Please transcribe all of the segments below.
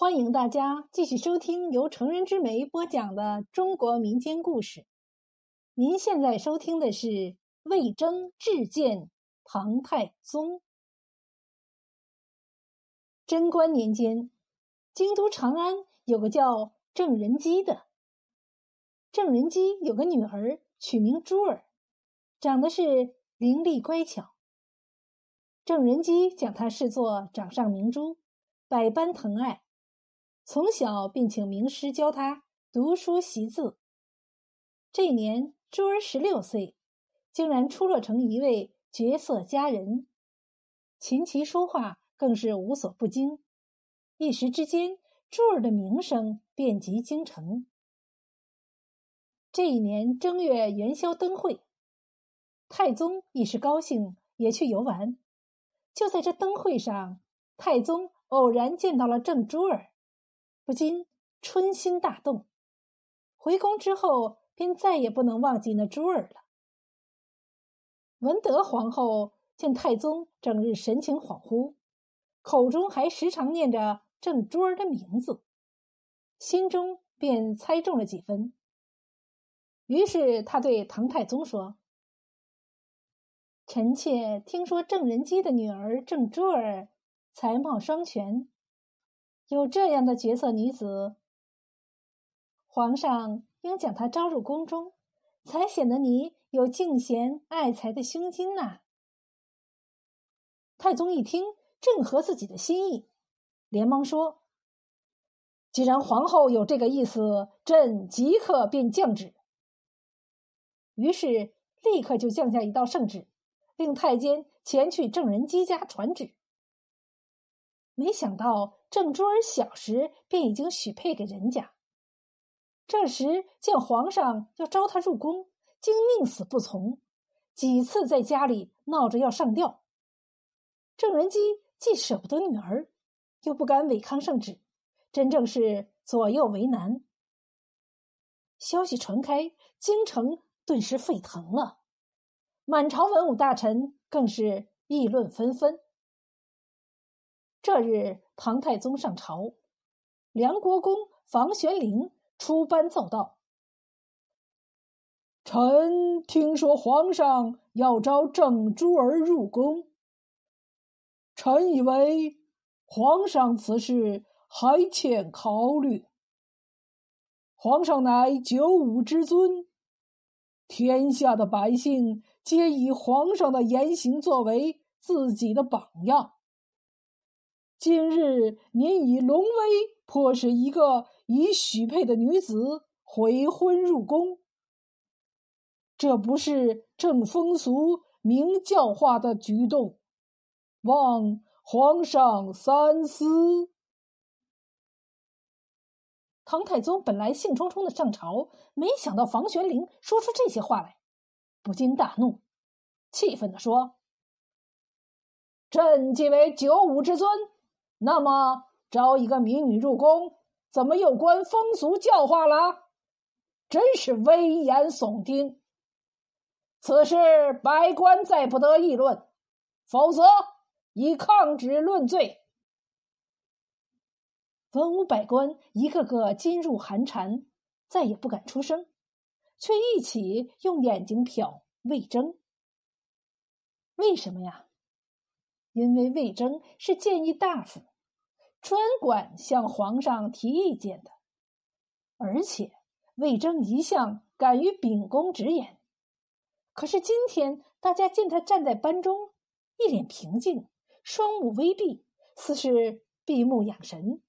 欢迎大家继续收听由成人之美播讲的中国民间故事。您现在收听的是魏征智见唐太宗。贞观年间，京都长安有个叫郑仁基的。郑仁基有个女儿，取名珠儿，长得是伶俐乖巧。郑仁基将她视作掌上明珠，百般疼爱。从小便请名师教他读书习字。这年珠儿十六岁，竟然出落成一位绝色佳人，琴棋书画更是无所不精。一时之间，珠儿的名声遍及京城。这一年正月元宵灯会，太宗一时高兴，也去游玩。就在这灯会上，太宗偶然见到了郑珠儿。不禁春心大动，回宫之后便再也不能忘记那珠儿了。文德皇后见太宗整日神情恍惚，口中还时常念着郑珠儿的名字，心中便猜中了几分。于是他对唐太宗说：“臣妾听说郑仁基的女儿郑珠儿才貌双全。”有这样的绝色女子，皇上应将她招入宫中，才显得你有敬贤爱才的胸襟呐。太宗一听，正合自己的心意，连忙说：“既然皇后有这个意思，朕即刻便降旨。”于是立刻就降下一道圣旨，令太监前去郑仁基家传旨。没想到。郑珠儿小时便已经许配给人家，这时见皇上要招她入宫，竟宁死不从，几次在家里闹着要上吊。郑仁基既舍不得女儿，又不敢违抗圣旨，真正是左右为难。消息传开，京城顿时沸腾了，满朝文武大臣更是议论纷纷。这日，唐太宗上朝，梁国公房玄龄出班奏道：“臣听说皇上要招郑珠儿入宫，臣以为皇上此事还欠考虑。皇上乃九五之尊，天下的百姓皆以皇上的言行作为自己的榜样。”今日您以龙威迫使一个已许配的女子悔婚入宫，这不是正风俗、明教化的举动，望皇上三思。唐太宗本来兴冲冲的上朝，没想到房玄龄说出这些话来，不禁大怒，气愤的说：“朕既为九五之尊。”那么招一个民女入宫，怎么又关风俗教化了？真是危言耸听。此事百官再不得议论，否则以抗旨论罪。文武百官一个个噤入寒蝉，再也不敢出声，却一起用眼睛瞟魏征。为什么呀？因为魏征是谏议大夫。专管向皇上提意见的，而且魏征一向敢于秉公直言。可是今天大家见他站在班中，一脸平静，双目微闭，似是闭目养神。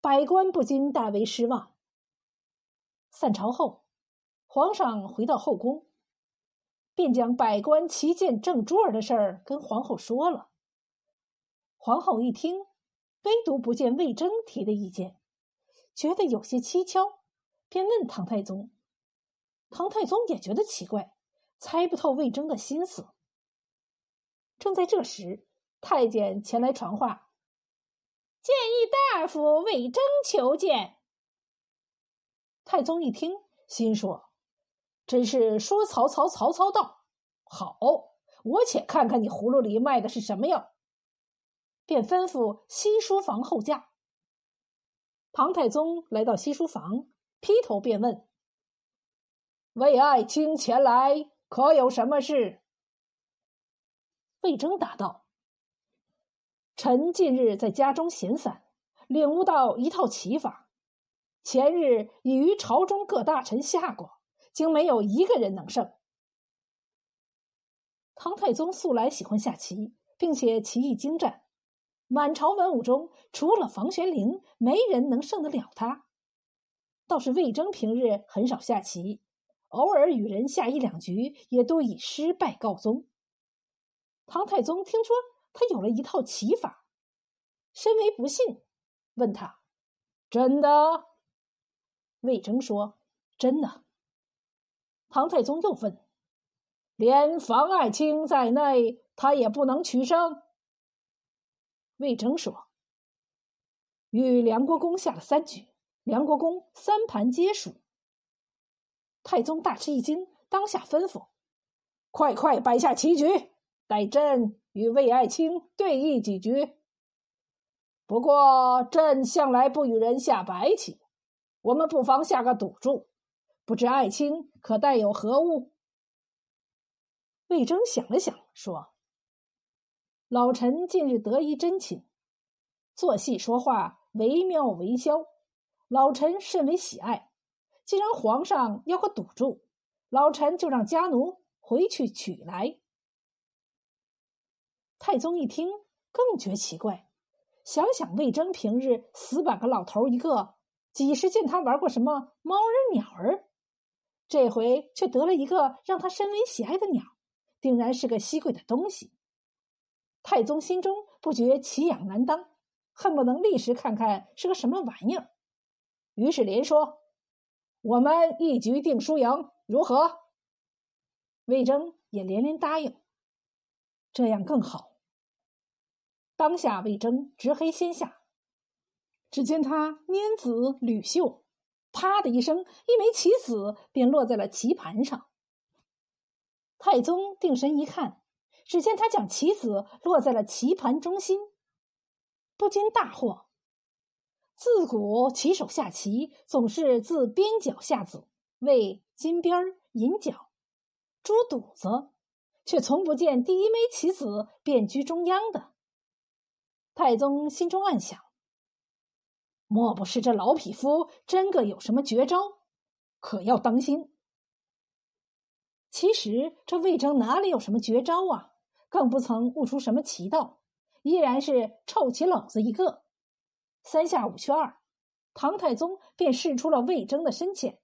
百官不禁大为失望。散朝后，皇上回到后宫，便将百官齐见郑珠儿的事儿跟皇后说了。皇后一听。唯独不见魏征提的意见，觉得有些蹊跷，便问唐太宗。唐太宗也觉得奇怪，猜不透魏征的心思。正在这时，太监前来传话：“建议大夫魏征求见。”太宗一听，心说：“真是说曹操，曹操到。好，我且看看你葫芦里卖的是什么药。”便吩咐西书房后驾，唐太宗来到西书房，劈头便问：“魏爱卿前来，可有什么事？”魏征答道：“臣近日在家中闲散，领悟到一套棋法，前日已于朝中各大臣下过，竟没有一个人能胜。”唐太宗素来喜欢下棋，并且棋艺精湛。满朝文武中，除了房玄龄，没人能胜得了他。倒是魏征平日很少下棋，偶尔与人下一两局，也都以失败告终。唐太宗听说他有了一套棋法，深为不信，问他：“真的？”魏征说：“真的。”唐太宗又问：“连房爱卿在内，他也不能取胜？”魏征说：“与梁国公下了三局，梁国公三盘皆输。”太宗大吃一惊，当下吩咐：“快快摆下棋局，待朕与魏爱卿对弈几局。不过朕向来不与人下白棋，我们不妨下个赌注，不知爱卿可带有何物？”魏征想了想，说。老臣近日得一真情，做戏说话惟妙惟肖，老臣甚为喜爱。既然皇上要个赌注，老臣就让家奴回去取来。太宗一听，更觉奇怪，想想魏征平日死板个老头一个，几时见他玩过什么猫儿鸟儿？这回却得了一个让他深为喜爱的鸟，定然是个稀贵的东西。太宗心中不觉奇痒难当，恨不能立时看看是个什么玩意儿。于是连说：“我们一局定输赢，如何？”魏征也连连答应。这样更好。当下魏征执黑先下，只见他拈子捋袖，啪的一声，一枚棋子便落在了棋盘上。太宗定神一看。只见他将棋子落在了棋盘中心，不禁大惑。自古棋手下棋总是自边角下子，为金边银角，猪肚子，却从不见第一枚棋子便居中央的。太宗心中暗想：莫不是这老匹夫真个有什么绝招？可要当心。其实这魏征哪里有什么绝招啊？更不曾悟出什么奇道，依然是臭棋篓子一个。三下五去二，唐太宗便试出了魏征的深浅，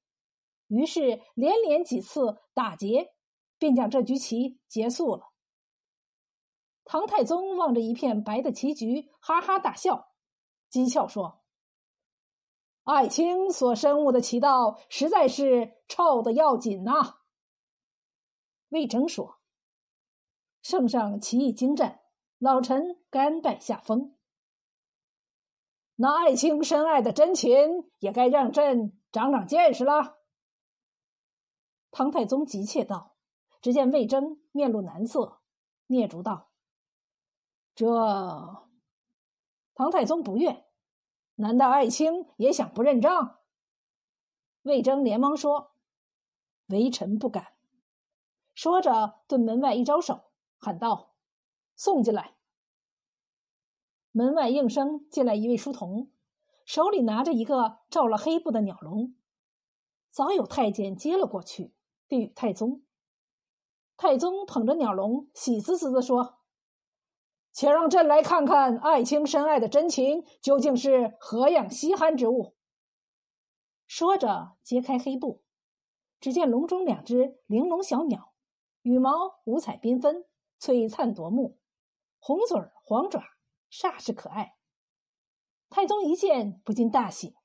于是连连几次打劫，便将这局棋结束了。唐太宗望着一片白的棋局，哈哈大笑，讥诮说：“爱卿所深悟的棋道，实在是臭的要紧呐。”魏征说。圣上棋艺精湛，老臣甘拜下风。那爱卿深爱的真情，也该让朕长长见识了。唐太宗急切道：“只见魏征面露难色，蹑足道：‘这……’唐太宗不悦，难道爱卿也想不认账？”魏征连忙说：“微臣不敢。”说着，对门外一招手。喊道：“送进来。”门外应声进来一位书童，手里拿着一个罩了黑布的鸟笼。早有太监接了过去，递与太宗。太宗捧着鸟笼，喜滋滋的说：“且让朕来看看爱卿深爱的真情究竟是何样稀罕之物。”说着，揭开黑布，只见笼中两只玲珑小鸟，羽毛五彩缤纷。璀璨夺目，红嘴儿黄爪，煞是可爱。太宗一见，不禁大喜，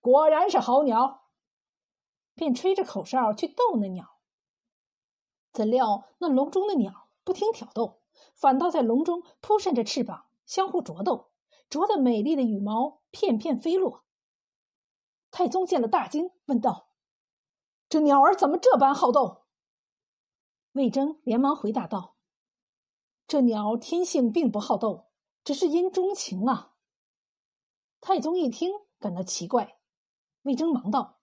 果然是好鸟，便吹着口哨去逗那鸟。怎料那笼中的鸟不听挑逗，反倒在笼中扑扇着翅膀，相互啄斗，啄得美丽的羽毛片片飞落。太宗见了大惊，问道：“这鸟儿怎么这般好斗？”魏征连忙回答道。这鸟天性并不好斗，只是因钟情啊。太宗一听，感到奇怪。魏征忙道：“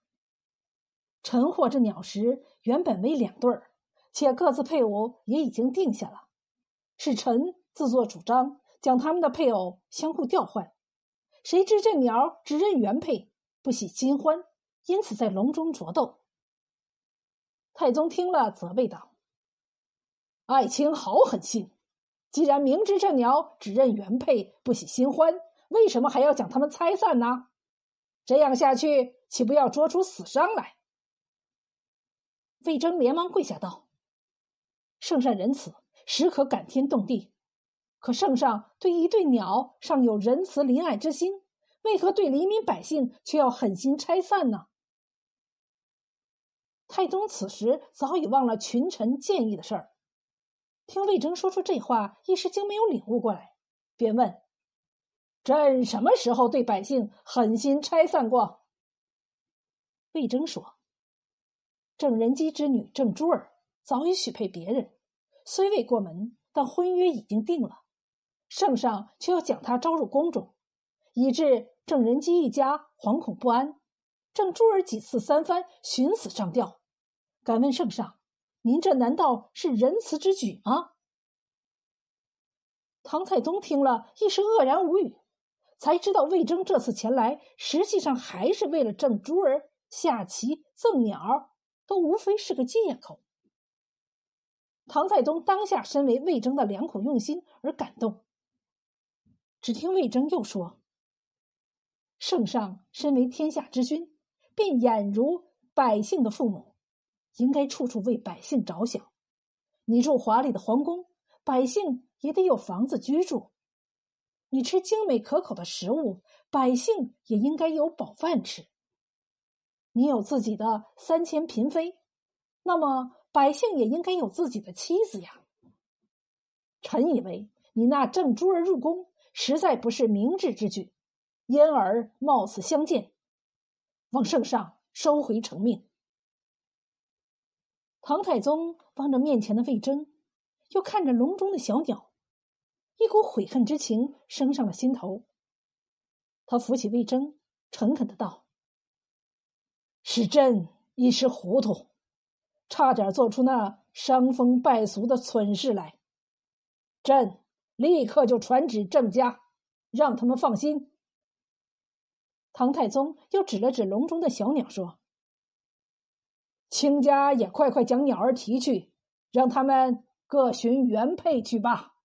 臣获这鸟时，原本为两对儿，且各自配偶也已经定下了，是臣自作主张，将他们的配偶相互调换。谁知这鸟只认原配，不喜新欢，因此在笼中啄斗。”太宗听了，责备道：“爱卿好狠心！既然明知这鸟只认原配，不喜新欢，为什么还要将他们拆散呢？”这样下去，岂不要捉出死伤来？魏征连忙跪下道：“圣上仁慈，实可感天动地。可圣上对一对鸟尚有仁慈怜爱之心，为何对黎民百姓却要狠心拆散呢？”太宗此时早已忘了群臣建议的事儿，听魏征说出这话，一时竟没有领悟过来，便问。朕什么时候对百姓狠心拆散过？魏征说：“郑仁基之女郑珠儿早已许配别人，虽未过门，但婚约已经定了。圣上却要将他招入宫中，以致郑仁基一家惶恐不安。郑珠儿几次三番寻死上吊。敢问圣上，您这难道是仁慈之举吗？”唐太宗听了一时愕然无语。才知道魏征这次前来，实际上还是为了郑珠儿下棋赠鸟，都无非是个借口。唐太宗当下身为魏征的良苦用心而感动。只听魏征又说：“圣上身为天下之君，便俨如百姓的父母，应该处处为百姓着想。你住华丽的皇宫，百姓也得有房子居住。”你吃精美可口的食物，百姓也应该有饱饭吃。你有自己的三千嫔妃，那么百姓也应该有自己的妻子呀。臣以为你那郑珠儿入宫，实在不是明智之举，因而冒死相见，望圣上收回成命。唐太宗望着面前的魏征，又看着笼中的小鸟。一股悔恨之情升上了心头。他扶起魏征，诚恳的道：“是朕一时糊涂，差点做出那伤风败俗的蠢事来。朕立刻就传旨郑家，让他们放心。”唐太宗又指了指笼中的小鸟，说：“卿家也快快将鸟儿提去，让他们各寻原配去吧。”